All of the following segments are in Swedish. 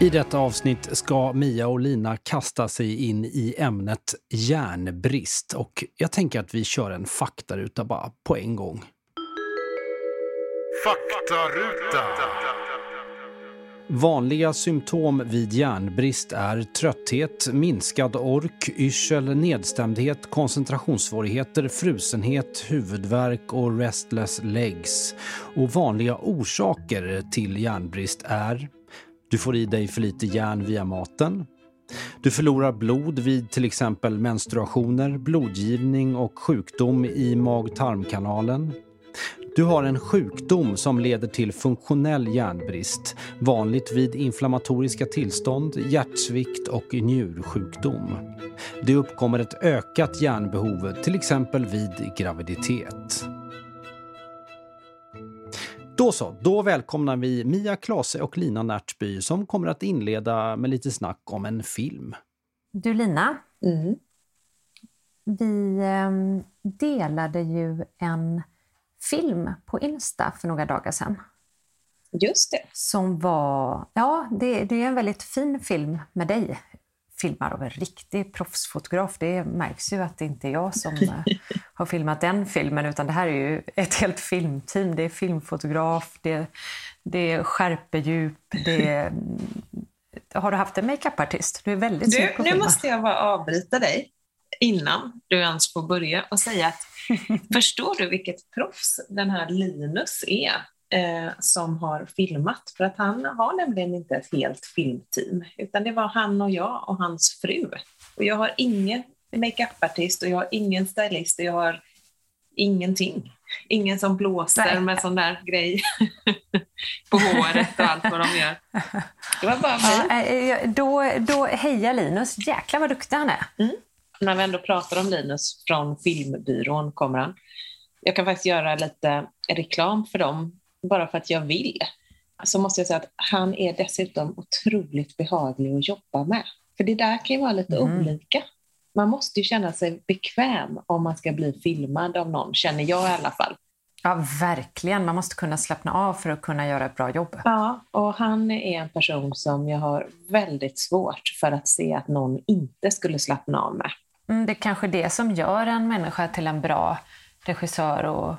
I detta avsnitt ska Mia och Lina kasta sig in i ämnet järnbrist och jag tänker att vi kör en faktaruta bara på en gång. Faktaruta! Vanliga symptom vid järnbrist är trötthet, minskad ork, yrsel, nedstämdhet, koncentrationssvårigheter, frusenhet, huvudvärk och restless legs. Och vanliga orsaker till järnbrist är du får i dig för lite järn via maten. Du förlorar blod vid till exempel menstruationer, blodgivning och sjukdom i mag-tarmkanalen. Du har en sjukdom som leder till funktionell järnbrist, vanligt vid inflammatoriska tillstånd, hjärtsvikt och njursjukdom. Det uppkommer ett ökat järnbehov, till exempel vid graviditet. Då så, då välkomnar vi Mia Klase och Lina Närtby som kommer att inleda med lite snack om en film. Du Lina, Mm. vi eh, delade ju en film på Insta för några dagar sedan. Just det. Som var, ja det, det är en väldigt fin film med dig. Filmad av en riktig proffsfotograf. Det märks ju att det inte är jag som eh, har filmat den filmen utan det här är ju ett helt filmteam. Det är filmfotograf, det, det är skärpedjup, det är... Har du haft en makeupartist? Du är väldigt Du, nu måste jag bara avbryta dig innan du ens får börja och säga att förstår du vilket proffs den här Linus är eh, som har filmat? För att han har nämligen inte ett helt filmteam utan det var han och jag och hans fru. Och jag har ingen makeupartist och jag har ingen stylist och jag har ingenting. Ingen som blåser Nej. med sån där grej på håret och allt vad de gör. Det var bara vi. Ja, eh, då, då heja Linus. Jäklar vad duktig han är. när vi ändå pratar om Linus från filmbyrån kommer han. Jag kan faktiskt göra lite reklam för dem, bara för att jag vill. Så måste jag säga att han är dessutom otroligt behaglig att jobba med. För det där kan ju vara lite Mm. olika. Man måste ju känna sig bekväm om man ska bli filmad av någon, känner jag i alla fall. Ja, verkligen. Man måste kunna slappna av för att kunna göra ett bra jobb. Ja, och han är en person som jag har väldigt svårt för att se att någon inte skulle slappna av med. Mm, det är kanske det som gör en människa till en bra regissör och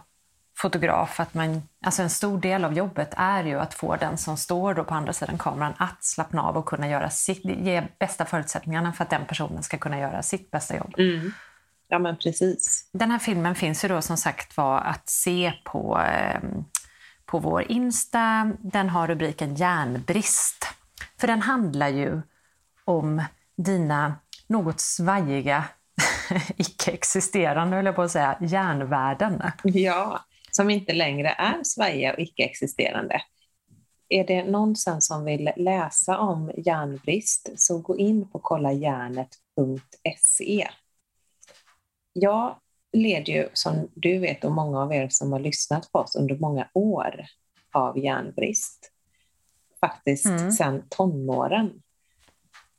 fotograf. Att man, alltså en stor del av jobbet är ju att få den som står då på andra sidan kameran att slappna av och kunna göra sitt, ge bästa förutsättningarna för att den personen ska kunna göra sitt bästa jobb. Ja, men precis. Den här filmen finns ju då som sagt var att se på, eh, på vår Insta. Den har rubriken Järnbrist. För den handlar ju om dina något svajiga, icke-existerande, höll jag på att säga, järnvärden. Ja, som inte längre är svajiga och icke-existerande. Är det någon sen som vill läsa om järnbrist så gå in på kolljärnet.se. Jag led ju, som du vet och många av er som har lyssnat på oss under många år av järnbrist. Faktiskt Mm. sedan tonåren.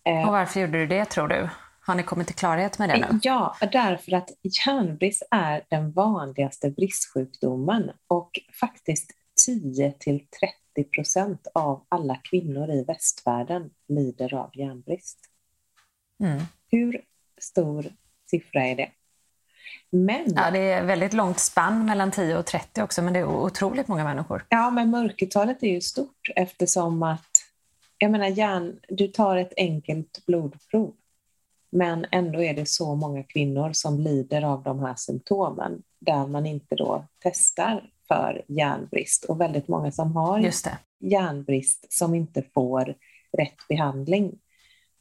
Eh, Och varför gjorde du det tror du? Har ni kommit till klarhet med det nu? Ja, därför att järnbrist är den vanligaste bristsjukdomen och faktiskt 10-30 procent av alla kvinnor i västvärlden lider av järnbrist. Mm. Hur stor siffra är det? Men, Ja, det är väldigt långt spann mellan 10 och 30 också, men det är otroligt många människor. ja, men mörkertalet är ju stort eftersom att jag menar, hjärn, du tar ett enkelt blodprov men ändå är det så många kvinnor som lider av de här symptomen där man inte då testar för järnbrist och väldigt många som har järnbrist som inte får rätt behandling.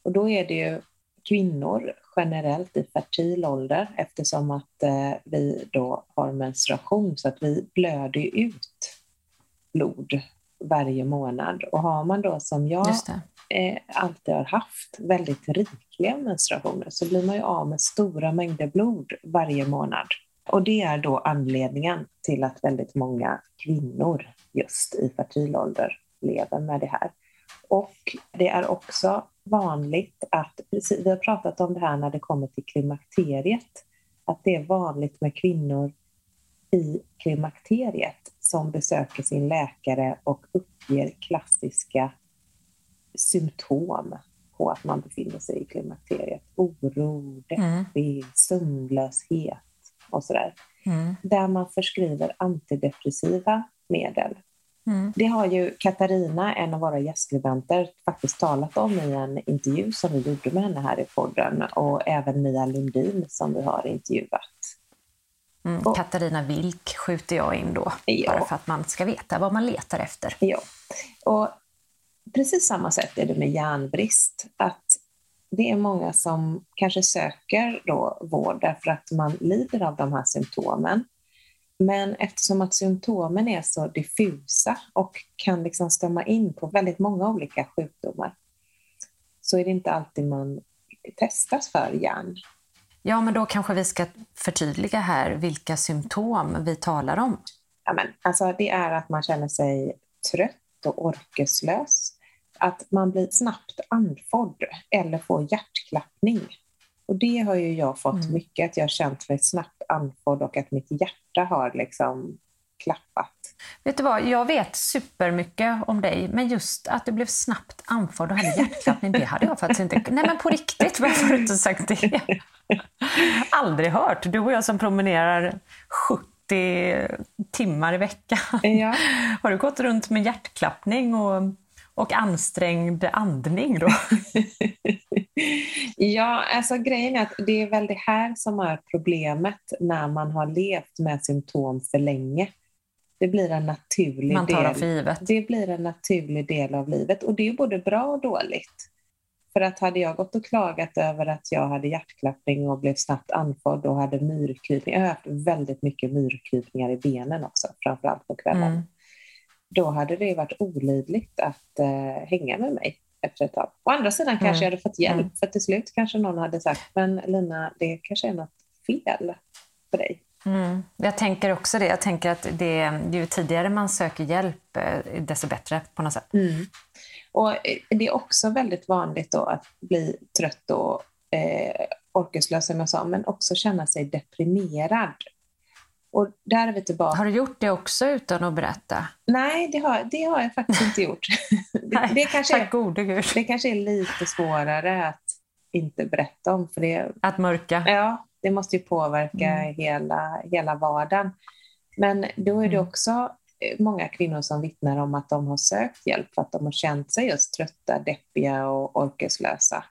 Och då är det ju kvinnor generellt i fertil ålder eftersom att eh, vi då har menstruation så att vi blöder ut blod varje månad. Och har man då som jag eh, alltid har haft väldigt rikliga menstruationer så blir man ju av med stora mängder blod varje månad. Och det är då anledningen till att väldigt många kvinnor just i fertil ålder lever med det här. Och det är också vanligt att, precis, vi har pratat om det här när det kommer till klimakteriet, att det är vanligt med kvinnor i klimakteriet som besöker sin läkare och uppger klassiska symptom på att man befinner sig i klimakteriet. Oro, deppig, mm. sömnlöshet och sådär. Mm. Där man förskriver antidepressiva medel. Mm. Det har ju Katarina, en av våra gästskribenter, faktiskt talat om i en intervju som vi gjorde med henne här i podden och även Mia Lundin som vi har intervjuat. Mm, och, Katarina Wilk skjuter jag in då, ja. bara för att man ska veta vad man letar efter. Ja, och precis samma sätt är det med järnbrist. Att det är många som kanske söker då vård därför att man lider av de här symptomen. Men eftersom att symptomen är så diffusa och kan liksom stämma in på väldigt många olika sjukdomar så är det inte alltid man testas för järn. Ja, men då kanske vi ska förtydliga här vilka symptom vi talar om. Ja, men, alltså, det är att man känner sig trött och orkeslös att man blir snabbt andfådd eller får hjärtklappning. Och det har ju jag fått mm. mycket, att jag har känt mig snabbt andfådd och att mitt hjärta har liksom klappat. Vet du vad, jag vet supermycket om dig, men just att du blev snabbt andfådd och hade hjärtklappning, det hade jag faktiskt inte... Nej men på riktigt, varför har du inte sagt det? Aldrig hört. Du och jag som promenerar 70 timmar i veckan. Ja. Har du gått runt med hjärtklappning och och ansträngd andning då? ja, alltså grejen är att det är väl det här som är problemet när man har levt med symptom för länge. Det blir en naturlig man tar del. För givet. Det blir en naturlig del av livet och det är både bra och dåligt. För att hade jag gått och klagat över att jag hade hjärtklappning och blev snabbt andfådd och hade myrkrypning, jag har haft väldigt mycket myrkrypningar i benen också, framförallt på kvällen. Mm då hade det varit olidligt att eh, hänga med mig efter ett tag. Å andra sidan kanske mm. jag hade fått hjälp, mm. för till slut kanske någon hade sagt, men Lina, det kanske är något fel på dig. Mm. Jag tänker också det. Jag tänker att det, ju tidigare man söker hjälp, eh, desto bättre på något sätt. Mm. Och eh, Det är också väldigt vanligt att bli trött och eh, orkeslös, som jag sa, men också känna sig deprimerad och där är vi tillbaka. Har du gjort det också utan att berätta? Nej, det har, det har jag faktiskt inte gjort. det, det, kanske tack är, gode Gud. Det kanske är lite svårare att inte berätta om. För det, att mörka? Ja, det måste ju påverka mm. hela, hela vardagen. Men då är det mm. också många kvinnor som vittnar om att de har sökt hjälp för att de har känt sig just trötta, deppiga och orkeslösa.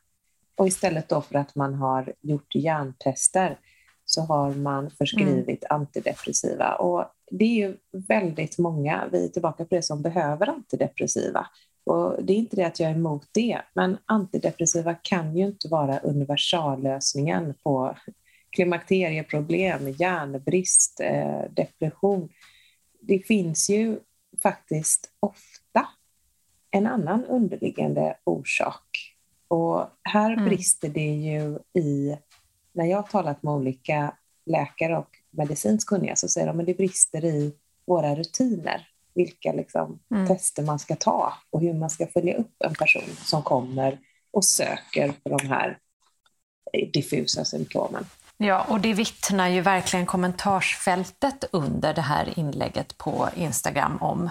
Och istället då för att man har gjort hjärntester så har man förskrivit mm. antidepressiva. Och det är ju väldigt många, vi är tillbaka på det, som behöver antidepressiva. Och det är inte det att jag är emot det, men antidepressiva kan ju inte vara universallösningen på klimakterieproblem, hjärnbrist, eh, depression. Det finns ju faktiskt ofta en annan underliggande orsak. Och här mm. brister det ju i när jag har talat med olika läkare och medicinskt kunniga så säger de att det brister i våra rutiner. Vilka liksom, mm. tester man ska ta och hur man ska följa upp en person som kommer och söker för de här diffusa symptomen. Ja, och det vittnar ju verkligen kommentarsfältet under det här inlägget på Instagram om.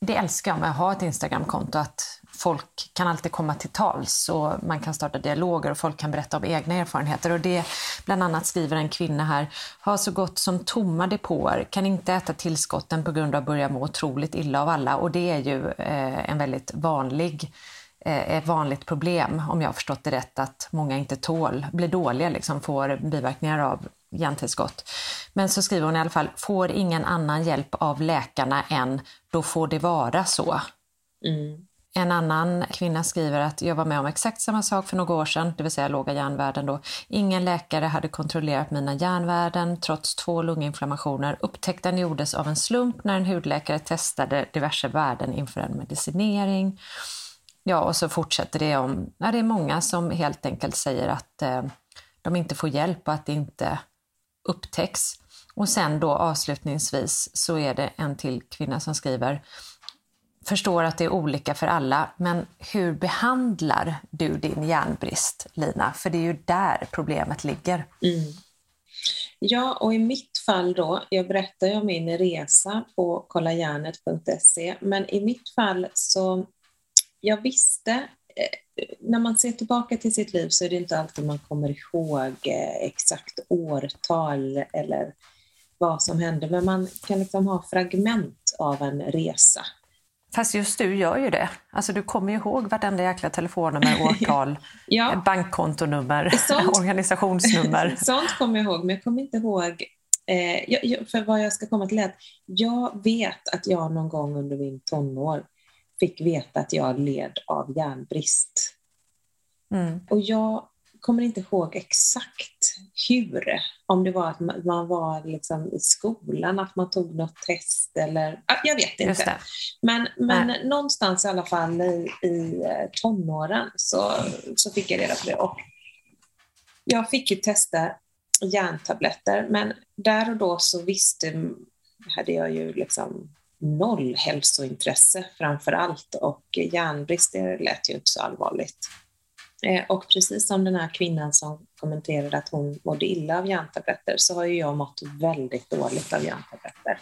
Det älskar jag med att ha ett Instagramkonto, att folk kan alltid komma till tals och man kan starta dialoger och folk kan berätta om egna erfarenheter. Och det bland annat skriver en kvinna här, har så gott som tomma depåer, kan inte äta tillskotten på grund av att börja må otroligt illa av alla. Och det är ju eh, en väldigt vanlig är ett vanligt problem, om jag har förstått det rätt, att många inte tål, blir dåliga, liksom, får biverkningar av järntillskott. Men så skriver hon i alla fall, får ingen annan hjälp av läkarna än då får det vara så. Mm. En annan kvinna skriver att jag var med om exakt samma sak för några år sedan, det vill säga låga järnvärden då. Ingen läkare hade kontrollerat mina järnvärden trots två lunginflammationer. Upptäckten gjordes av en slump när en hudläkare testade diverse värden inför en medicinering. Ja, och så fortsätter det om, när det är många som helt enkelt säger att eh, de inte får hjälp och att det inte upptäcks. Och sen då avslutningsvis så är det en till kvinna som skriver förstår att det är olika för alla, men hur behandlar du din järnbrist, Lina? För det är ju där problemet ligger. Mm. Ja, och i mitt fall då, jag berättar ju om min resa på kollajärnet.se, men i mitt fall så, jag visste, eh, när man ser tillbaka till sitt liv så är det inte alltid man kommer ihåg eh, exakt årtal eller vad som hände, men man kan liksom ha fragment av en resa. Fast just du gör ju det. Alltså du kommer ju ihåg vartenda jäkla telefonnummer, årtal, ja. bankkontonummer, Sånt. organisationsnummer. Sånt kommer jag ihåg, men jag kommer inte ihåg eh, jag, för vad jag ska komma till är att jag vet att jag någon gång under min tonår fick veta att jag led av järnbrist. Mm. Och jag kommer inte ihåg exakt hur. Om det var att man var liksom i skolan, att man tog något test eller... Jag vet inte. Men, men någonstans i alla fall i, i eh, tonåren så, så fick jag reda på det. Och jag fick ju testa järntabletter, men där och då så visste, hade jag ju liksom noll hälsointresse framför allt och järnbrist det lät ju inte så allvarligt. Eh, och precis som den här kvinnan som kommenterade att hon mådde illa av järntabletter så har ju jag mått väldigt dåligt av järntabletter.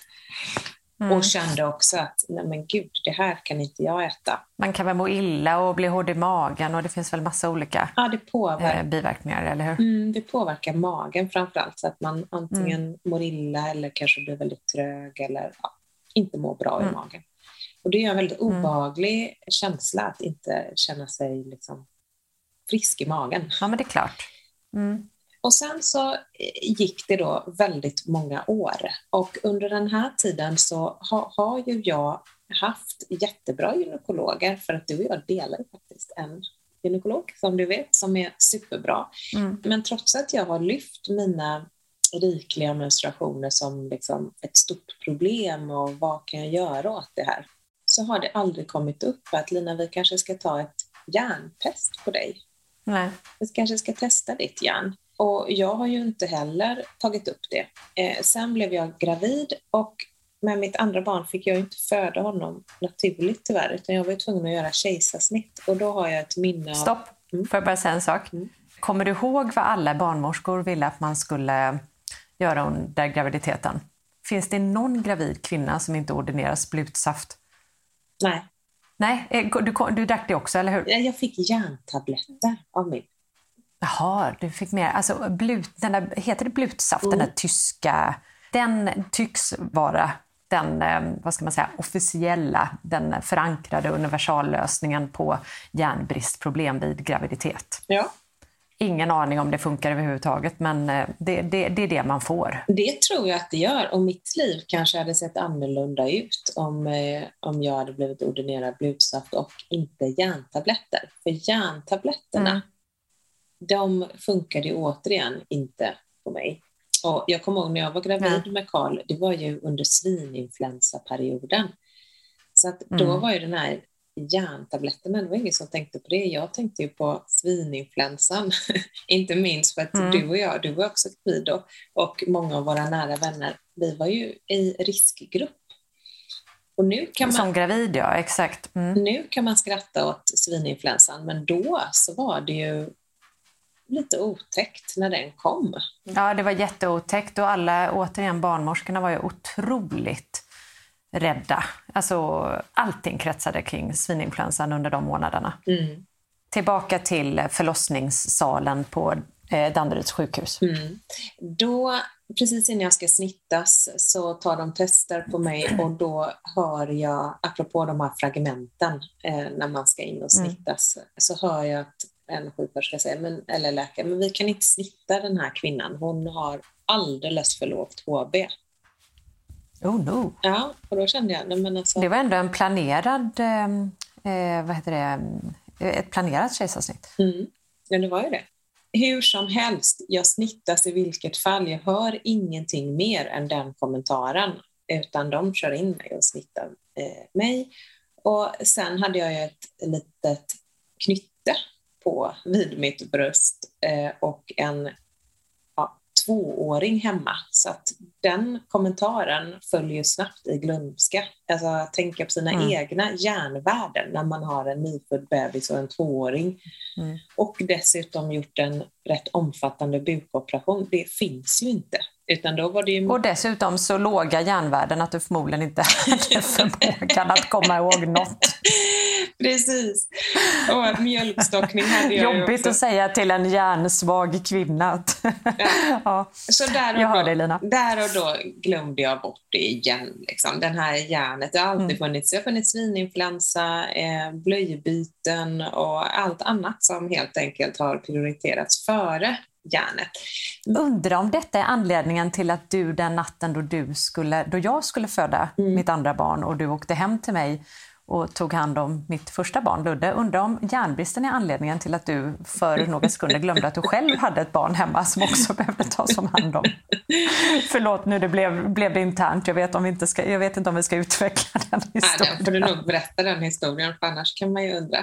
Mm. Och kände också att, nej men gud, det här kan inte jag äta. Man kan väl må illa och bli hård i magen och det finns väl massa olika ja, det påverkar. Eh, biverkningar, eller hur? Mm, det påverkar magen framförallt, så att man antingen mm. mår illa eller kanske blir väldigt trög eller ja, inte mår bra i mm. magen. Och det är en väldigt mm. obehaglig känsla att inte känna sig liksom frisk i magen. Ja, men det är klart. Mm. Och sen så gick det då väldigt många år och under den här tiden så ha, har ju jag haft jättebra gynekologer för att du och jag delar faktiskt en gynekolog som du vet som är superbra. Mm. Men trots att jag har lyft mina rikliga menstruationer som liksom ett stort problem och vad kan jag göra åt det här? Så har det aldrig kommit upp att Lina, vi kanske ska ta ett järntest på dig Nej. Vi kanske ska testa ditt järn. Och jag har ju inte heller tagit upp det. Eh, sen blev jag gravid och med mitt andra barn fick jag inte föda honom naturligt tyvärr, utan jag var tvungen att göra kejsarsnitt. Och då har jag ett minne av... Stopp! Mm. Får jag bara säga en sak? Mm. Kommer du ihåg vad alla barnmorskor ville att man skulle göra under graviditeten? Finns det någon gravid kvinna som inte ordineras blutsaft? Nej. Nej, eh, du, du drack det också, eller hur? Jag fick järntabletter av min. Jaha, du fick mer. Alltså, blut, den där, heter det blutsaft, mm. den där mm. tyska? Den tycks vara den eh, vad ska man säga, officiella, den förankrade universallösningen på järnbristproblem vid graviditet. Ja. Ingen aning om det funkar överhuvudtaget, men eh, det, det, det, är det man får. Det tror jag att det gör. Och mitt liv kanske hade sett annorlunda ut om, eh, om jag hade blivit ordinerad blodsaft och inte järntabletter. För järntabletterna, mm. de funkade återigen inte på mig. Och jag kommer ihåg när jag var gravid ja. med Karl, det var ju under svininfluensaperioden. Så att då mm. var ju den här järntabletterna, det var ingen som tänkte på det. Jag tänkte ju på svininfluensan, inte minst för att mm. du och jag, du var också gravid och, och många av våra nära vänner, vi var ju i riskgrupp. Och nu kan man, Som gravid, ja, exakt. Mm. Nu kan man skratta åt svininfluensan, men då så var det ju lite otäckt när den kom. Ja, det var jätteotäckt och alla, återigen, barnmorskorna var ju otroligt rädda. Alltså, allting kretsade kring svininfluensan under de månaderna. Mm. Tillbaka till förlossningssalen på eh, Danderyds sjukhus. Mm. Då precis innan jag ska snittas så tar de tester på mig och då hör jag, apropå de här fragmenten eh, när man ska in och snittas, mm. så hör jag att en sjuksköterska säger, men, eller läkare, men vi kan inte snitta den här kvinnan, hon har alldeles för lågt HB. Oh no. Ja, och då kände jag, nej men alltså... Det var ändå en planerad, ehm, eh, vad heter det, ett planerat kejsarsnitt. Mm. Ja, det var ju det. Hur som helst, jag snittas i vilket fall. Jag hör ingenting mer än den kommentaren, utan de kör in mig och snittar eh, mig. Och sen hade jag ett litet knytte på vid mitt bröst eh, och en tvååring hemma. Så att den kommentaren följer snabbt i glömska. Alltså tänka på sina mm. egna hjärnvärden när man har en nyfödd bebis och en tvååring. Mm. Och dessutom gjort en rätt omfattande bukoperation. Det finns ju inte. Utan då var det ju... Och dessutom så låga järnvärden att du förmodligen inte hade förmågan att komma ihåg något. Precis. Och mjölkstockning hade jag Jobbigt också. att säga till en hjärnsvag kvinna. ja. ja. Så där och, jag hör dig, Lina. där och då glömde jag bort det igen. Liksom. Den här hjärnet, det har alltid mm. funnits. Det har funnits svininfluensa, eh, blöjbyten och allt annat som helt enkelt har prioriterats före järnet. Undrar om detta är anledningen till att du den natten då, du skulle, då jag skulle föda mm. mitt andra barn och du åkte hem till mig och tog hand om mitt första barn, Ludde. Undrar om järnbristen är anledningen till att du för några sekunder glömde att du själv hade ett barn hemma som också behövde tas om hand om. Förlåt nu, det blev, blev det internt. Jag vet, om vi inte ska, jag vet inte om vi ska utveckla den historien. Nej, får du nog berätta den historien, för annars kan man ju undra.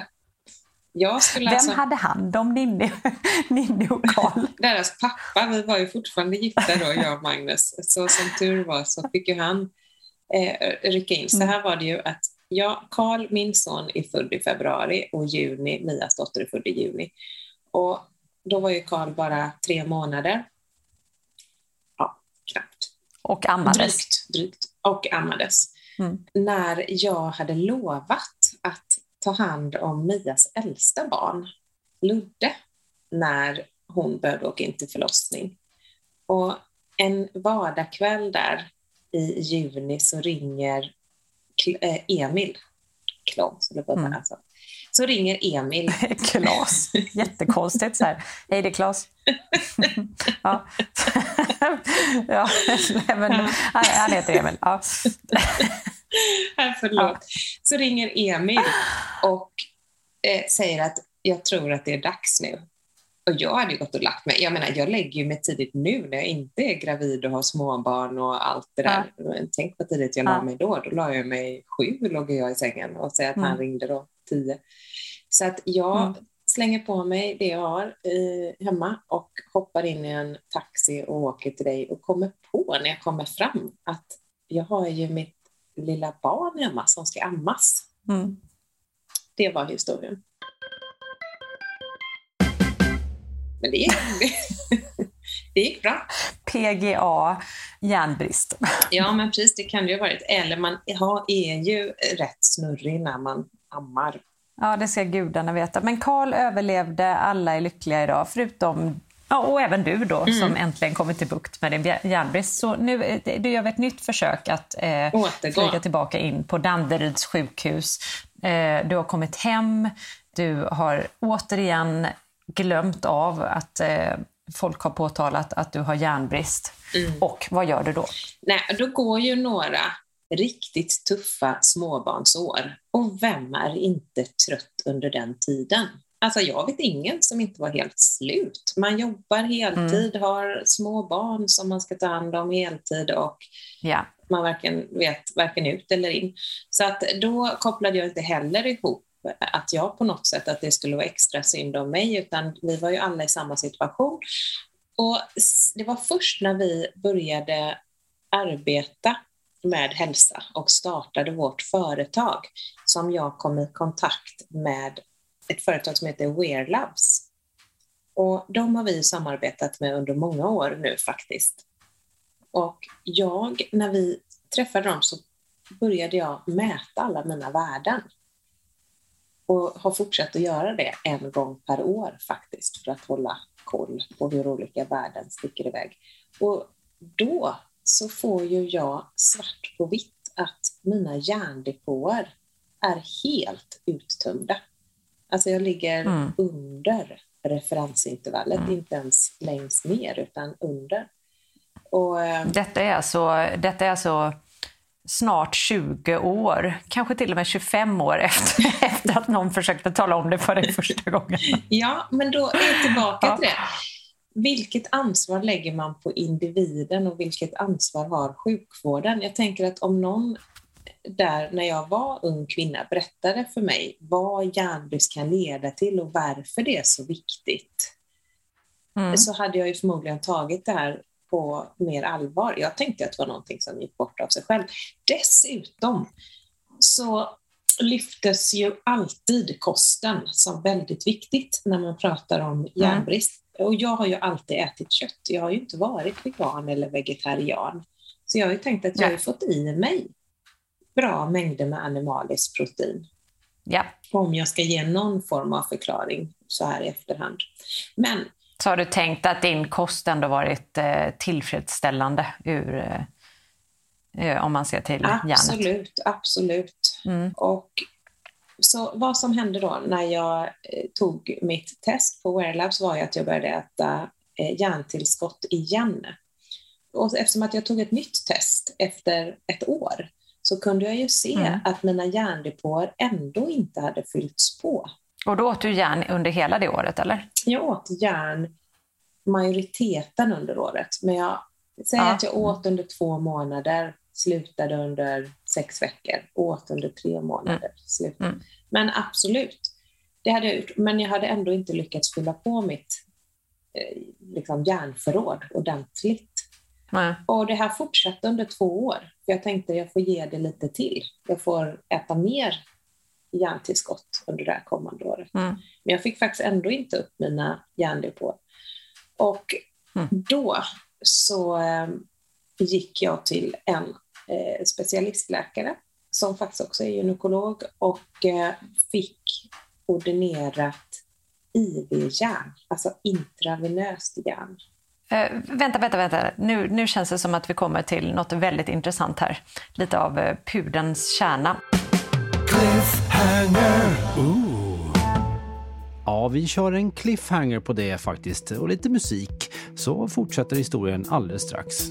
Vem alltså... hade hand om Ninni, och Karl? Deras pappa. Vi var ju fortfarande gifta då, jag och Magnus. Så som tur var så fick ju han eh, rycka in. Så mm. här var det ju att ja, Karl, min son, är född i februari och Juni, Mias dotter, är född i juni. Och då var ju Karl bara tre månader. Ja, knappt. Och ammades. Drygt, drygt. Och ammades. Mm. När jag hade lovat att ta hand om Mias äldsta barn, Ludde, när hon behövde åka in till förlossning. Och en vardagskväll där i juni så ringer eh, Emil, Klas, eller vad mm. alltså. Så ringer Emil. Klas, jättekonstigt så här. Hej det är Klas. ja. ja, men, han heter Emil. Ja. Förlåt. Så ringer Emil och eh, säger att jag tror att det är dags nu. Och jag hade gått och lagt mig. Jag menar, jag lägger mig tidigt nu när jag inte är gravid och har småbarn och allt det där. Ja. Tänk vad tidigt jag ja. la mig då. Då la jag mig sju, låg jag i sängen och säger att mm. han ringde då tio. Så att jag mm. slänger på mig det jag har eh, hemma och hoppar in i en taxi och åker till dig och kommer på när jag kommer fram att jag har ju mitt lilla barn hemma som ska ammas. Mm. Det var historien. Men det gick, det gick bra. PGA, järnbrist. Ja, men precis, det kan det ju ha varit. Eller man är ju rätt snurrig när man ammar. Ja, det ska gudarna veta. Men Karl överlevde, alla är lyckliga idag, förutom Ja, och även du då mm. som äntligen kommit till bukt med din järnbrist. Så nu eh, du gör vi ett nytt försök att eh, flyga tillbaka in på Danderyds sjukhus. Eh, du har kommit hem, du har återigen glömt av att eh, folk har påtalat att du har järnbrist. Mm. Och vad gör du då? Nej, då går ju några riktigt tuffa småbarnsår. Och vem är inte trött under den tiden? Alltså jag vet ingen som inte var helt slut. Man jobbar heltid, mm. har små barn som man ska ta hand om heltid och ja. man varken vet varken ut eller in. Så att då kopplade jag inte heller ihop att jag på något sätt att det skulle vara extra synd om mig, utan vi var ju alla i samma situation. Och det var först när vi började arbeta med hälsa och startade vårt företag som jag kom i kontakt med ett företag som heter Wearlabs. Och de har vi samarbetat med under många år nu faktiskt. Och jag, när vi träffade dem så började jag mäta alla mina värden. Och har fortsatt att göra det en gång per år faktiskt för att hålla koll på hur olika värden sticker iväg. Och då så får ju jag svart på vitt att mina järndepåer är helt uttömda. Alltså jag ligger mm. under referensintervallet, mm. inte ens längst ner utan under. Och, eh, detta, är alltså, detta är alltså snart 20 år, kanske till och med 25 år efter, efter att någon försökte tala om det för dig första gången. Ja, men då är jag tillbaka ja. till det. Vilket ansvar lägger man på individen och vilket ansvar har sjukvården? Jag tänker att om någon där när jag var ung kvinna berättade för mig vad hjärnbrist kan leda till och varför det är så viktigt, mm. så hade jag ju förmodligen tagit det här på mer allvar. Jag tänkte att det var någonting som gick bort av sig själv. Dessutom så lyftes ju alltid kosten som väldigt viktigt när man pratar om mm. järnbrist. Mm. Och jag har ju alltid ätit kött. Jag har ju inte varit vegan eller vegetarian. Så jag har ju tänkt att jag har fått i mig bra mängder med animaliskt protein. Ja. Om jag ska ge någon form av förklaring så här i efterhand. Men så har du tänkt att din kost ändå varit eh, tillfredsställande ur, eh, eh om man ser till absolut? Absolut, absolut. Mm. Och så vad som hände då när jag eh, tog mitt test på Wearlabs var ju att jag började äta eh, järntillskott igen. Och eftersom att jag tog ett nytt test efter ett år så kunde jag ju se mm. att mina järndepåer ändå inte hade fyllts på. Och då åt du järn under hela det året, eller? Jag åt järn majoriteten under året, men jag säger ja. att jag åt under två månader, slutade under sex veckor, åt under tre månader, mm. slutade. Mm. Men absolut, det hade jag gjort. Men jag hade ändå inte lyckats fylla på mitt eh, liksom järnförråd ordentligt. Nej. Och det här fortsatte under två år. För jag tänkte jag får ge det lite till. Jag får äta mer järntillskott under det här kommande året. Mm. Men jag fick faktiskt ändå inte upp mina järndepåer. Och mm. då så eh, gick jag till en eh, specialistläkare som faktiskt också är gynekolog och eh, fick ordinerat IV-järn, alltså intravenöst järn. Eh, vänta, vänta, vänta. Nu, nu känns det som att vi kommer till något väldigt intressant här. Lite av eh, pudens kärna. Cliffhanger. Ooh. Ja, vi kör en cliffhanger på det faktiskt och lite musik. Så fortsätter historien alldeles strax.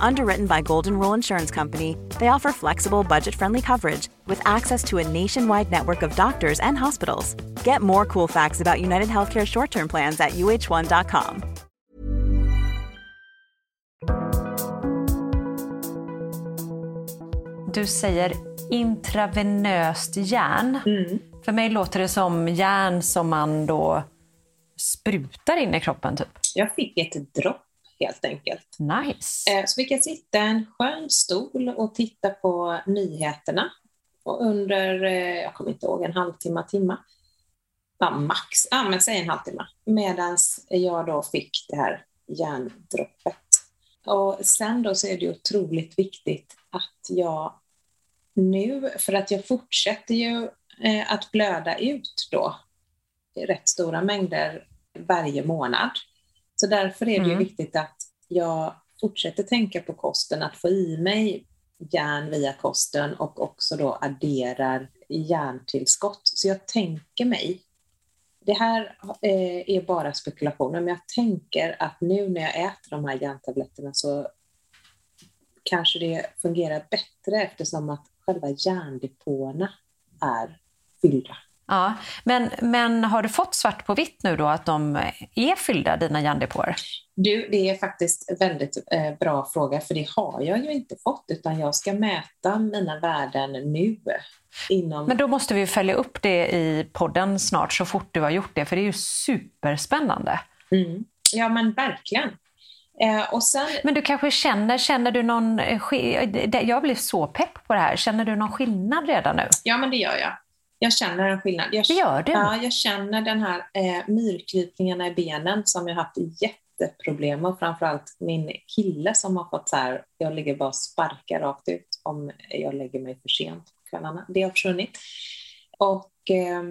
Underwritten by Golden Rule Insurance Company, they offer flexible, budget friendly coverage with access to a nationwide network of doctors and hospitals. Get more cool facts about United Healthcare short term plans at uh1.com. Du säger intravenöst järn. Mm. För mig låter det som järn som man då sprutar in i kroppen. Typ. Jag fick ett dropp helt enkelt. Nice. Eh, så fick jag sitta i en skön stol och titta på nyheterna. Och under, eh, jag kommer inte ihåg, en halvtimme, timme. Ja, max, ja, men säg en halvtimme. Medan jag då fick det här hjärndroppet. Och sen då så är det otroligt viktigt att jag nu, för att jag fortsätter ju eh, att blöda ut då rätt stora mängder varje månad. Så därför är det mm. ju viktigt att jag fortsätter tänka på kosten, att få i mig järn via kosten och också då adderar järntillskott. Så jag tänker mig, det här eh, är bara spekulationer, men jag tänker att nu när jag äter de här järntabletterna så kanske det fungerar bättre eftersom att själva järndepåerna är fyllda. Ja, men, men har du fått svart på vitt nu då att de är fyllda, dina järndepåer? Du, det är faktiskt en väldigt eh, bra fråga, för det har jag ju inte fått, utan jag ska mäta mina värden nu. Inom... Men då måste vi följa upp det i podden snart, så fort du har gjort det, för det är ju superspännande. Mm. Ja, men verkligen. Eh, och sen... Men du kanske känner, känner du någon, jag blev så pepp på det här, känner du någon skillnad redan nu? Ja, men det gör jag. Jag känner en skillnad. Jag, det gör du? Ja, jag känner den här eh, myrklypningarna i benen som jag haft jätteproblem med. Framförallt min kille som har fått så här, jag ligger bara och sparkar rakt ut om jag lägger mig för sent på kvällarna. Det har försvunnit. Och eh,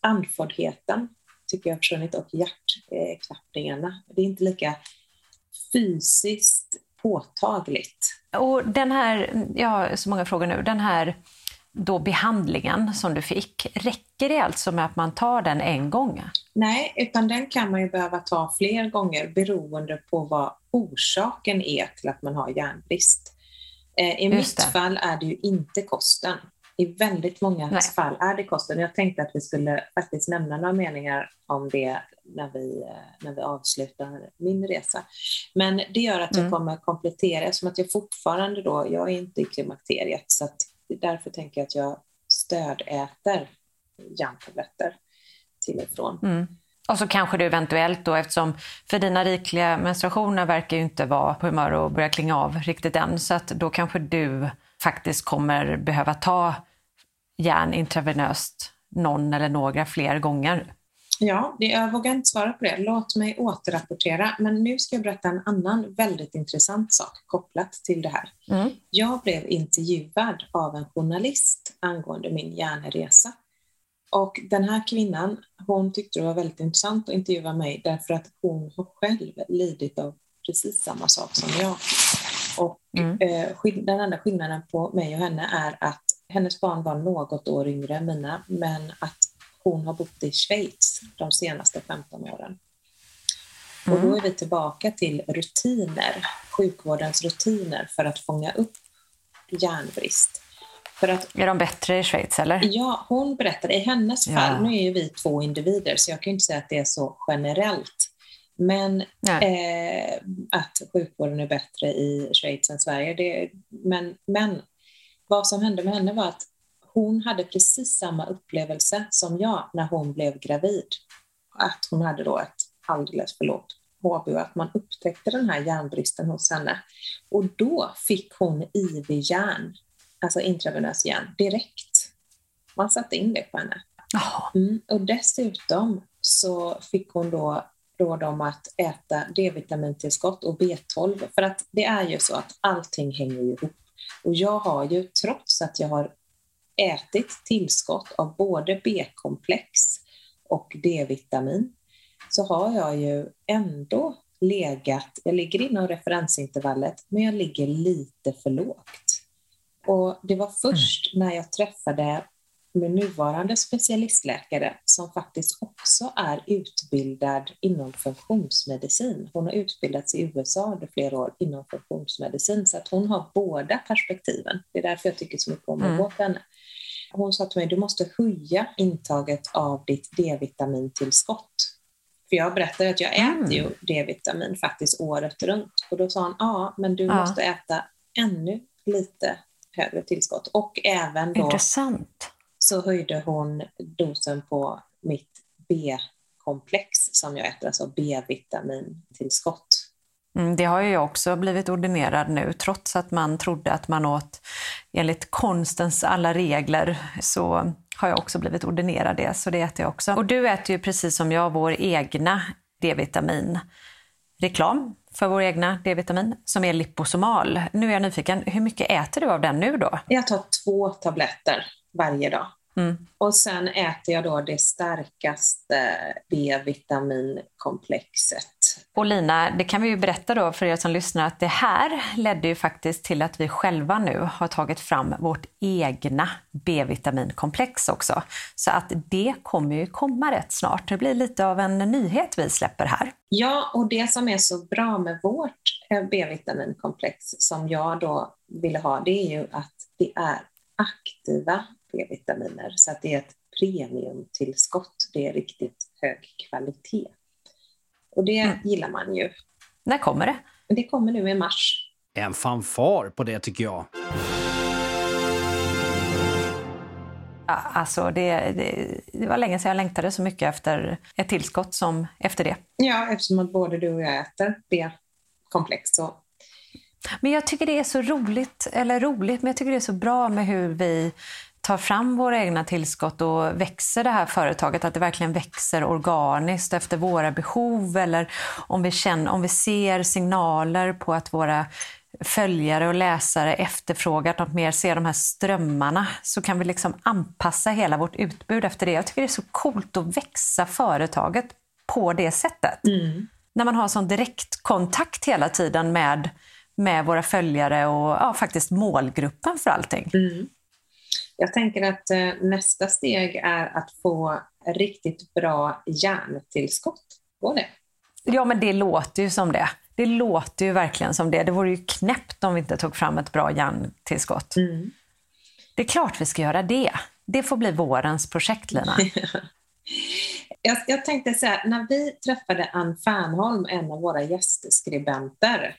andfåddheten tycker jag har försvunnit och hjärtklappningarna. Det är inte lika fysiskt påtagligt. Och den här, jag har så många frågor nu, den här då behandlingen som du fick, räcker det alltså med att man tar den en gång? Nej, utan den kan man ju behöva ta fler gånger beroende på vad orsaken är till att man har järnbrist. Eh, I mitt fall är det ju inte kosten. I väldigt många Nej. fall är det kosten. Jag tänkte att vi skulle faktiskt nämna några meningar om det när vi, eh, när vi avslutar min resa. Men det gör att jag mm. kommer komplettera, som att jag fortfarande då, jag är inte i klimakteriet, så att därför tänker jag att jag stödäter järntabletter till och från. Mm. Och så kanske du eventuellt då, eftersom för dina rikliga menstruationer verkar ju inte vara på humör och börja klinga av riktigt än, så att då kanske du faktiskt kommer behöva ta järn intravenöst någon eller några fler gånger. Ja, jag vågar inte svara på det. Låt mig återrapportera. Men nu ska jag berätta en annan väldigt intressant sak kopplat till det här. Mm. Jag blev intervjuad av en journalist angående min hjärneresa. Och den här kvinnan, hon tyckte det var väldigt intressant att intervjua mig därför att hon har själv lidit av precis samma sak som jag. Och mm. eh, den enda skillnaden på mig och henne är att hennes barn var något år yngre än mina, men att hon har bott i Schweiz de senaste 15 åren. Mm. Och då är vi tillbaka till rutiner, sjukvårdens rutiner för att fånga upp järnbrist. För att, är de bättre i Schweiz eller? Ja, hon berättade i hennes fall, ja. nu är ju vi två individer så jag kan inte säga att det är så generellt, men eh, att sjukvården är bättre i Schweiz än Sverige. Det, men, men vad som hände med henne var att hon hade precis samma upplevelse som jag när hon blev gravid. Att hon hade då ett alldeles för lågt HB och att man upptäckte den här järnbristen hos henne. Och då fick hon IV-järn, alltså intravenös järn, direkt. Man satte in det på henne. Mm, och dessutom så fick hon då råd om att äta D-vitamintillskott och B12 för att det är ju så att allting hänger ihop. Och jag har ju, trots att jag har ätit tillskott av både B-komplex och D-vitamin så har jag ju ändå legat, jag ligger inom referensintervallet, men jag ligger lite för lågt. Och det var först mm. när jag träffade min nuvarande specialistläkare som faktiskt också är utbildad inom funktionsmedicin. Hon har utbildats i USA under flera år inom funktionsmedicin, så att hon har båda perspektiven. Det är därför jag tycker så mycket om att mm. gå henne. Hon sa till mig, du måste höja intaget av ditt D-vitamintillskott. För jag berättade att jag mm. äter ju D-vitamin faktiskt året runt. Och då sa hon, ja, men du ja. måste äta ännu lite högre tillskott. Och även då Intressant. så höjde hon dosen på mitt B-komplex som jag äter, alltså B-vitamintillskott. Mm, det har ju jag också blivit ordinerad nu, trots att man trodde att man åt enligt konstens alla regler, så har jag också blivit ordinerad det, så det äter jag också. Och du äter ju precis som jag vår egna D-vitamin. Reklam för vår egna D-vitamin som är liposomal. Nu är jag nyfiken, hur mycket äter du av den nu då? Jag tar två tabletter varje dag. Mm. Och sen äter jag då det starkaste B-vitaminkomplexet och Lina, det kan vi ju berätta då för er som lyssnar att det här ledde ju faktiskt till att vi själva nu har tagit fram vårt egna B-vitaminkomplex också. Så att det kommer ju komma rätt snart. Det blir lite av en nyhet vi släpper här. Ja, och det som är så bra med vårt eh, B-vitaminkomplex som jag då ville ha, det är ju att det är aktiva B-vitaminer, så att det är ett premiumtillskott. Det är riktigt hög kvalitet. Och det mm. gillar man ju. När kommer det? Det kommer nu i mars. En fanfar på det tycker jag. Alltså det, det, det, var länge sedan jag längtade så mycket efter ett tillskott som efter det. Ja, eftersom att både du och jag äter det komplex. Så. Men jag tycker det är så roligt, eller roligt, men jag tycker det är så bra med hur vi tar fram våra egna tillskott och växer det här företaget, att det verkligen växer organiskt efter våra behov eller om vi, känner, om vi ser signaler på att våra följare och läsare efterfrågar något mer, ser de här strömmarna, så kan vi liksom anpassa hela vårt utbud efter det. Jag tycker det är så coolt att växa företaget på det sättet. Mm. När man har sån direktkontakt hela tiden med, med våra följare och ja, faktiskt målgruppen för allting. Mm. Jag tänker att eh, nästa steg är att få riktigt bra järntillskott. Går det? Ja, men det låter ju som det. Det låter ju verkligen som det. Det vore ju knäppt om vi inte tog fram ett bra järntillskott. Mm. Det är klart vi ska göra det. Det får bli vårens projekt, Lina. jag, jag tänkte så här, när vi träffade Ann Fernholm, en av våra gästskribenter,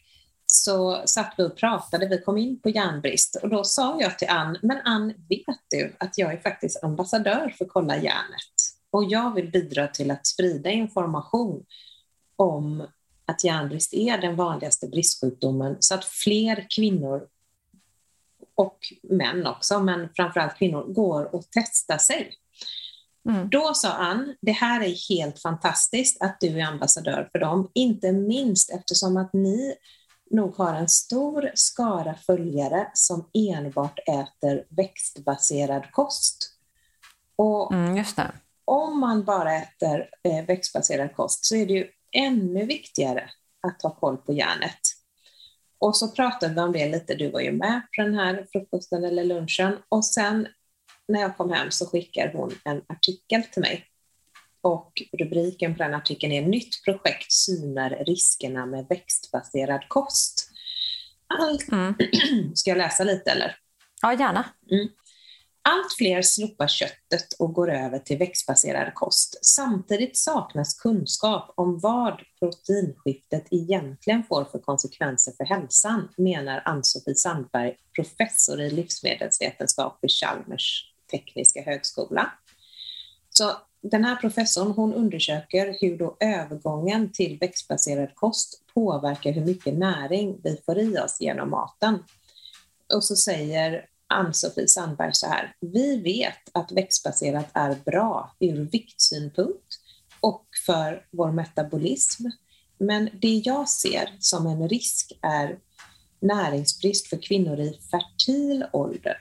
så satt vi och pratade, vi kom in på järnbrist och då sa jag till Ann, men Ann, vet du att jag är faktiskt ambassadör för Kolla järnet och jag vill bidra till att sprida information om att järnbrist är den vanligaste bristsjukdomen så att fler kvinnor och män också, men framförallt kvinnor, går och testar sig. Mm. Då sa Ann, det här är helt fantastiskt att du är ambassadör för dem, inte minst eftersom att ni nog har en stor skara följare som enbart äter växtbaserad kost. Och mm, Om man bara äter eh, växtbaserad kost så är det ju ännu viktigare att ha koll på järnet. Och så pratade vi om det lite, du var ju med på den här frukosten eller lunchen och sen när jag kom hem så skickar hon en artikel till mig och rubriken på den artikeln är Nytt projekt synar riskerna med växtbaserad kost. Allt... Mm. Ska jag läsa lite eller? Ja, gärna. Mm. Allt fler slopar köttet och går över till växtbaserad kost. Samtidigt saknas kunskap om vad proteinskiftet egentligen får för konsekvenser för hälsan, menar Ann-Sofie Sandberg, professor i livsmedelsvetenskap vid Chalmers tekniska högskola. Så den här professorn hon undersöker hur då övergången till växtbaserad kost påverkar hur mycket näring vi får i oss genom maten. Och så säger Ann-Sofie Sandberg så här, vi vet att växtbaserat är bra ur viktsynpunkt och för vår metabolism. Men det jag ser som en risk är näringsbrist för kvinnor i fertil ålder,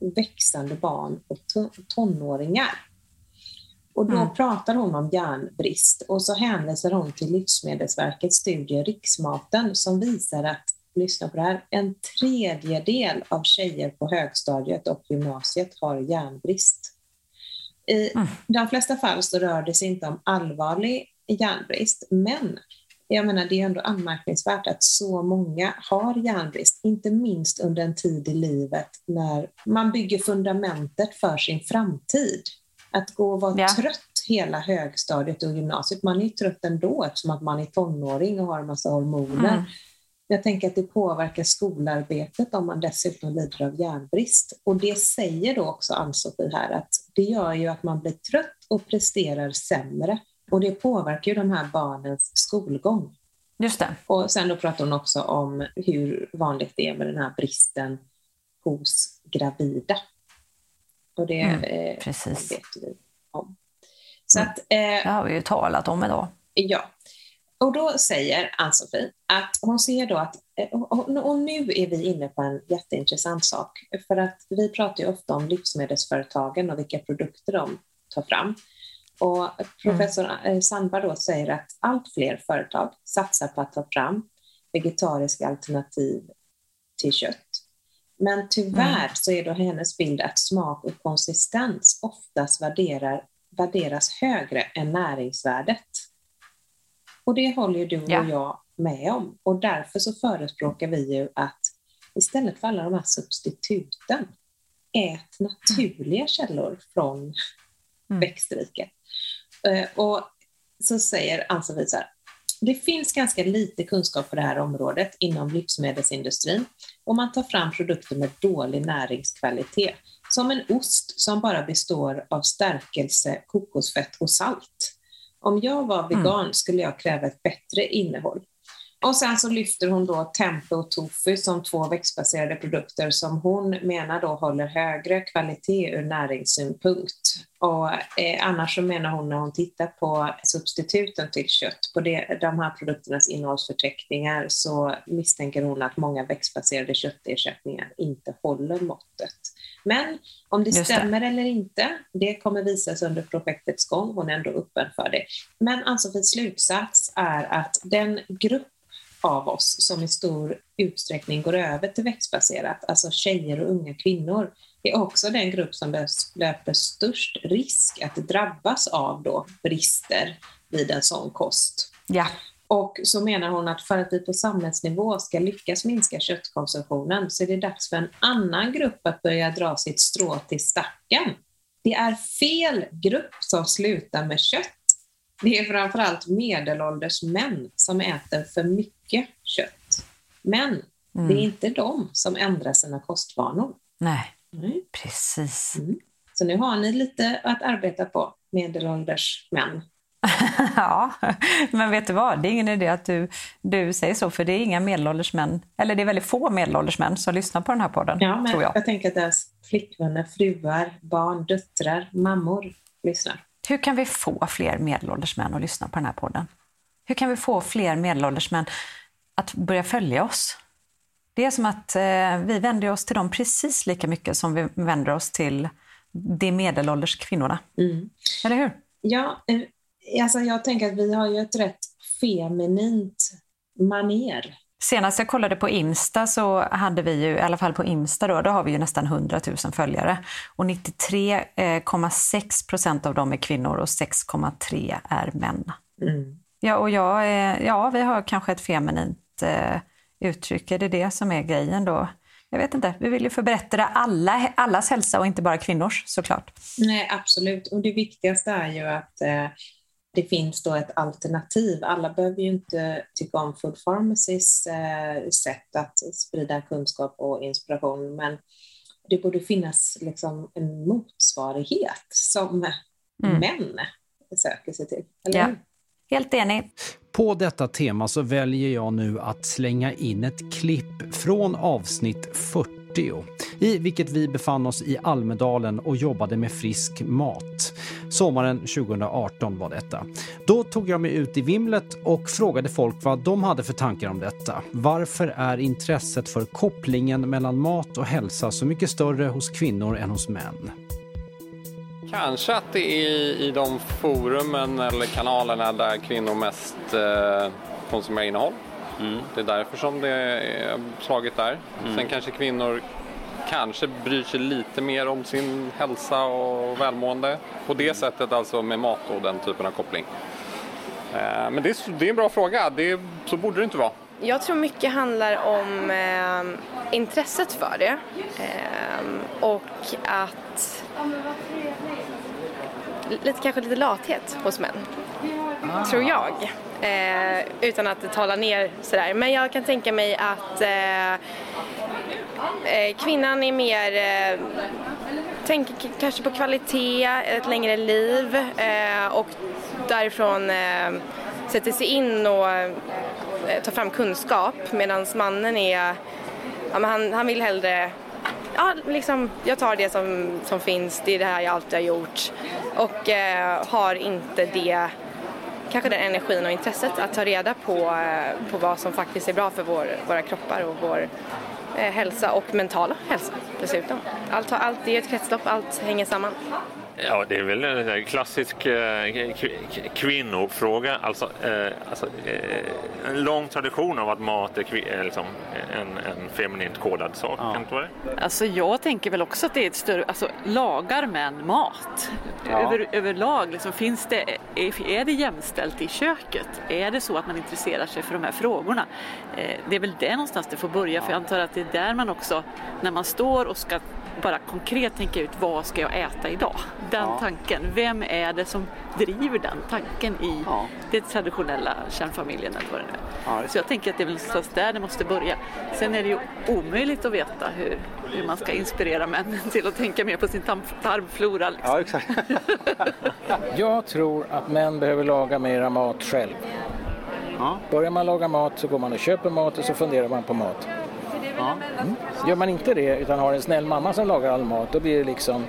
växande barn och tonåringar. Och då mm. pratar hon om järnbrist och så hänvisar hon till Livsmedelsverkets studie Riksmaten som visar att, lyssna på det här, en tredjedel av tjejer på högstadiet och gymnasiet har järnbrist. I mm. de flesta fall så rör det sig inte om allvarlig järnbrist, men jag menar, det är ändå anmärkningsvärt att så många har järnbrist, inte minst under en tid i livet när man bygger fundamentet för sin framtid. Att gå och vara ja. trött hela högstadiet och gymnasiet, man är trött ändå eftersom att man är tonåring och har en massa hormoner. Mm. Jag tänker att det påverkar skolarbetet om man dessutom lider av järnbrist. Och det säger då också Ann-Sofie här att det gör ju att man blir trött och presterar sämre. Och det påverkar ju de här barnens skolgång. Just det. Och sen då pratar hon också om hur vanligt det är med den här bristen hos gravida. Och det mm, eh, precis. vet vi om. Så mm. att, eh, det har vi ju talat om idag. Ja. Och då säger Ann-Sofie att hon ser då att, eh, och nu är vi inne på en jätteintressant sak, för att vi pratar ju ofta om livsmedelsföretagen och vilka produkter de tar fram. Och professor mm. Sandberg då säger att allt fler företag satsar på att ta fram vegetariska alternativ till kött. Men tyvärr mm. så är då hennes bild att smak och konsistens oftast värderar, värderas högre än näringsvärdet. Och det håller ju du och ja. jag med om. Och därför så förespråkar vi ju att istället för alla de här substituten, ät naturliga källor från mm. växtriket. Eh, och så säger Ann-Sofie så här, det finns ganska lite kunskap på det här området inom livsmedelsindustrin och man tar fram produkter med dålig näringskvalitet, som en ost som bara består av stärkelse, kokosfett och salt. Om jag var mm. vegan skulle jag kräva ett bättre innehåll. Och sen så lyfter hon då Tempe och Tofu som två växtbaserade produkter som hon menar då håller högre kvalitet ur näringssynpunkt. Och eh, annars så menar hon när hon tittar på substituten till kött, på det, de här produkternas innehållsförteckningar, så misstänker hon att många växtbaserade köttersättningar inte håller måttet. Men om det stämmer det. eller inte, det kommer visas under projektets gång. Hon är ändå öppen för det. Men Ann-Sofies slutsats är att den grupp av oss som i stor utsträckning går över till växtbaserat, alltså tjejer och unga kvinnor, är också den grupp som löper störst risk att drabbas av då brister vid en sån kost. Ja. Och så menar hon att för att vi på samhällsnivå ska lyckas minska köttkonsumtionen så är det dags för en annan grupp att börja dra sitt strå till stacken. Det är fel grupp som slutar med kött. Det är framförallt medelålders män som äter för mycket kött. Men mm. det är inte de som ändrar sina kostvanor. Nej, mm. precis. Mm. Så nu har ni lite att arbeta på, medelålders män. ja, men vet du vad? Det är ingen idé att du, du säger så, för det är inga medelålders män, eller det är väldigt få medelålders män som lyssnar på den här podden. Ja, men jag. jag tänker att deras flickvänner, fruar, barn, döttrar, mammor lyssnar. Hur kan vi få fler medelålders män att lyssna på den här podden? Hur kan vi få fler medelålders män att börja följa oss? Det är som att eh, vi vänder oss till dem precis lika mycket som vi vänder oss till de medelålders kvinnorna. Mm. Eller hur? Ja, eh, alltså jag tänker att vi har ju ett rätt feminint maner. Senast jag kollade på Insta så hade vi ju, i alla fall på Insta då, då har vi ju nästan 100 000 följare. Och 93,6 procent av dem är kvinnor och 6,3 är män. Mm. Ja, och jag, ja, vi har kanske ett feminint eh, uttryck. Är det det som är grejen då? Jag vet inte. Vi vill ju förbättra alla, allas hälsa och inte bara kvinnors såklart. Nej, absolut. Och det viktigaste är ju att eh, det finns då ett alternativ. Alla behöver ju inte tycka om Food Pharmacys eh, sätt att sprida kunskap och inspiration, men det borde finnas liksom en motsvarighet som mm. män söker sig till. Eller ja. Helt enig. På detta tema så väljer jag nu att slänga in ett klipp från avsnitt 40 i vilket vi befann oss i Almedalen och jobbade med frisk mat. Sommaren 2018 var detta. Då tog jag mig ut i vimlet och frågade folk vad de hade för tankar om detta. Varför är intresset för kopplingen mellan mat och hälsa så mycket större hos kvinnor än hos män? Kanske att det är i de forumen eller kanalerna där kvinnor mest eh, konsumerar innehåll. Mm. Det är därför som det är slagit där. Mm. Sen kanske kvinnor kanske bryr sig lite mer om sin hälsa och välmående. På det sättet alltså med mat och den typen av koppling. Eh, men det är, det är en bra fråga, det, så borde det inte vara. Jag tror mycket handlar om eh, intresset för det eh, och att lite, kanske lite lathet hos män. Ah. Tror jag. Eh, utan att tala ner sådär. Men jag kan tänka mig att eh, eh kvinnan är mer eh, tänker kanske på kvalitet, ett längre liv eh, och därifrån eh, sätter sig in och tar fram kunskap medan mannen är, ja, han, han vill hellre ja, liksom, jag tar det som, som finns, det är det här jag alltid har gjort och eh, har inte det kanske den energin och intresset att ta reda på, eh, på vad som faktiskt är bra för vår, våra kroppar och vår eh, hälsa och mentala hälsa dessutom. Allt, allt, det är ett kretslopp, allt hänger samman. Ja, det är väl en klassisk eh, kvinnofråga. Alltså, eh, alltså eh, en lång tradition av att mat är liksom en, en feminint kodad sak. Ja. Kan det Alltså, jag tänker väl också att det är ett större... Alltså, lagar män mat? Ja. Över, överlag, liksom, finns det, är, är det jämställt i köket? Är det så att man intresserar sig för de här frågorna? det är väl där någonstans det får börja, för jag antar att det är där man också, när man står och ska bara konkret tänka ut vad ska jag äta idag? Den ja. tanken, vem är det som driver den tanken i ja. den traditionella kärnfamiljen eller vad det nu är. Ja, Så jag tänker att det är väl någonstans där det måste börja. Sen är det ju omöjligt att veta hur, hur man ska inspirera männen till att tänka mer på sin tarmflora. Liksom. Ja, exakt. jag tror att män behöver laga mera mat själv. Ja. Börjar man laga mat så går man och köper mat och så funderar man på mat. Ja. Mm. Gör man inte det utan har en snäll mamma som lagar all mat då blir det liksom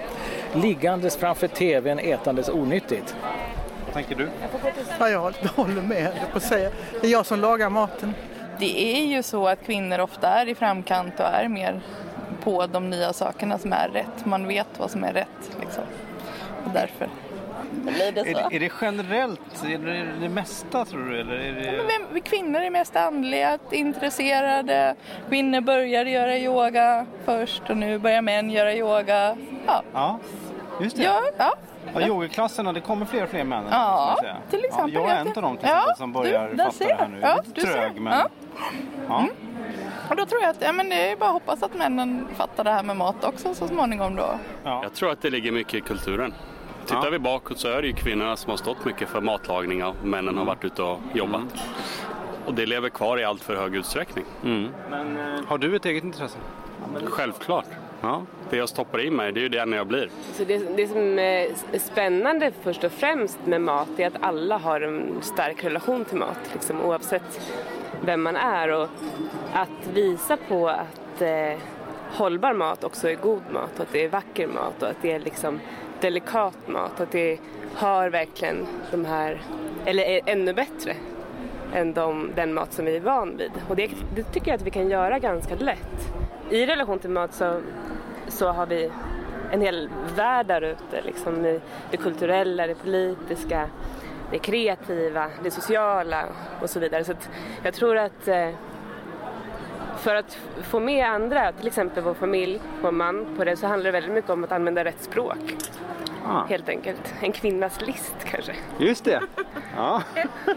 liggandes framför tvn ätandes onyttigt. Vad tänker du? Ja, jag håller med, på säga. Det är jag som lagar maten. Det är ju så att kvinnor ofta är i framkant och är mer på de nya sakerna som är rätt. Man vet vad som är rätt liksom. Och därför blir det så. Är, är det generellt? Är det det mesta tror du? Eller är det... ja, men kvinnor är mest andliga, intresserade. Kvinnor började göra yoga först och nu börjar män göra yoga. Ja, ja just det. Ja, ja. Ja, yogaklasserna, det kommer fler och fler män. Ja, till exempel. Ja, jag är en av dem till exempel, som börjar du, fatta det här nu. Ja, Lite trög, men... Ja. ja. Mm. Och då tror jag att ja, men det är bara att hoppas att männen fattar det här med mat också så småningom då. Ja. Jag tror att det ligger mycket i kulturen. Tittar ja. vi bakåt så är det ju kvinnorna som har stått mycket för matlagning och männen mm. har varit ute och jobbat. Mm. Och det lever kvar i allt för hög utsträckning. Mm. Men, eh, har du ett eget intresse? Självklart. Ja. Det jag stoppar i mig, det är ju det när jag blir. Så det, det som är spännande först och främst med mat är att alla har en stark relation till mat, liksom, oavsett vem man är. Och att visa på att eh, hållbar mat också är god mat och att det är vacker mat och att det är liksom delikat mat. Att det har verkligen de här, eller är ännu bättre än de, den mat som vi är van vid. Och det, det, tycker jag att vi kan göra ganska lätt. I relation till mat så, så har vi en hel värld där ute. Liksom det kulturella, det politiska, det kreativa, det sociala och så vidare. Så jag tror att eh, för att få med andra, till exempel vår familj, vår man, på det så handlar det väldigt mycket om att använda rätt språk. Ah. Helt enkelt. En kvinnas list kanske. Just det. Ja,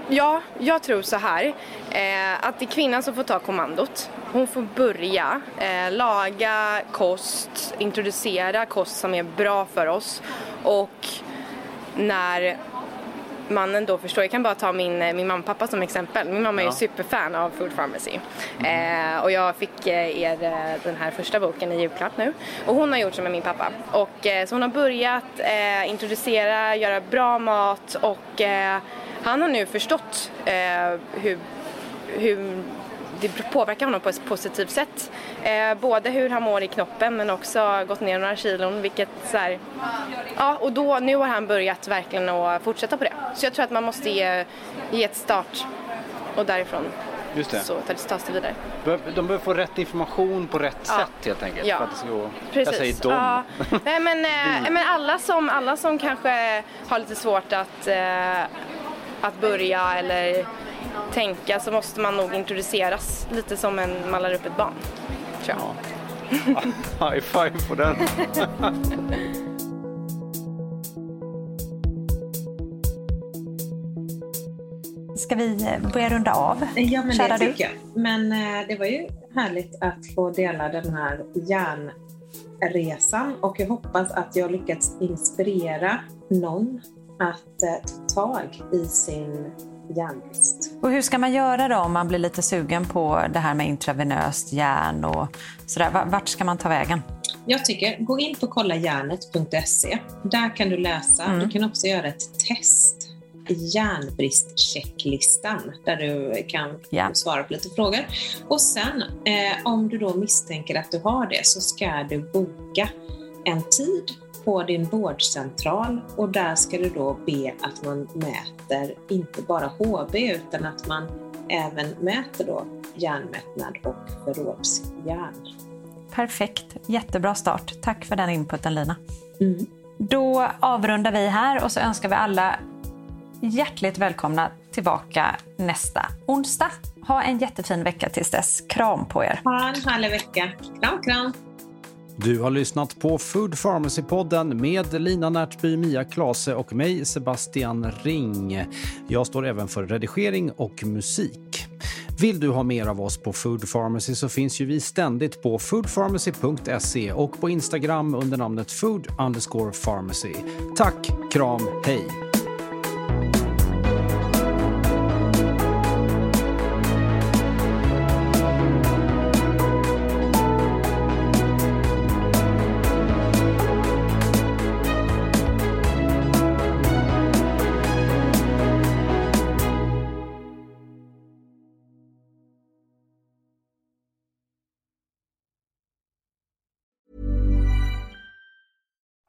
ja jag tror så här. Eh, att det är kvinnan som får ta kommandot. Hon får börja eh, laga kost, introducera kost som är bra för oss. Och när mannen då förstår. Jag kan bara ta min, eh, min mamma och pappa som exempel. Min mamma ja. är superfan av Food Pharmacy. Mm. Eh, och jag fick eh, er eh, den här första boken i julklapp nu. Och hon har gjort som med min pappa. Och, eh, så hon har börjat eh, introducera, göra bra mat och han har nu förstått hur, hur det påverkar honom på ett positivt sätt. Eh, både hur han mår i knoppen men också gått ner några kilon vilket så här, ja och då, nu har han börjat verkligen att fortsätta på det. Så jag tror att man måste ge, ge ett start och därifrån Just det. så tas det vidare. De behöver få rätt information på rätt ja. sätt helt enkelt. Ja. För att det ska gå... Precis. Jag säger dem. Ja. Nej, men, äh, men alla, som, alla som kanske har lite svårt att, äh, att börja eller tänka så måste man nog introduceras lite som en, man lär upp ett barn. Tror jag. Ja. High five på den. Ska vi eh, börja runda av? Ja, men Kära det tycker jag. Men eh, det var ju härligt att få dela den här järnresan och jag hoppas att jag lyckats inspirera någon att eh, ta tag i sin järnbrist. Och hur ska man göra då om man blir lite sugen på det här med intravenöst järn och sådär? Vart ska man ta vägen? Jag tycker, gå in på kolljärnet.se. Där kan du läsa. Mm. Du kan också göra ett test järnbristchecklistan där du kan yeah. svara på lite frågor. Och sen eh, om du då misstänker att du har det så ska du boka en tid på din vårdcentral och där ska du då be att man mäter inte bara HB utan att man även mäter då järnmättnad och förrådsjärn. Perfekt, jättebra start. Tack för den inputen Lina. Mm. Då avrundar vi här och så önskar vi alla hjärtligt välkomna tillbaka nästa onsdag. Ha en jättefin vecka tills dess. Kram på er. Ha en härlig vecka. Kram, kram. Du har lyssnat på Food Pharmacy-podden med Lina Närtby, Mia Klase och mig, Sebastian Ring. Jag står även för redigering och musik. Vill du ha mer av oss på Food Pharmacy så finns ju vi ständigt på foodpharmacy.se och på Instagram under namnet food underscore pharmacy. Tack, kram, hej!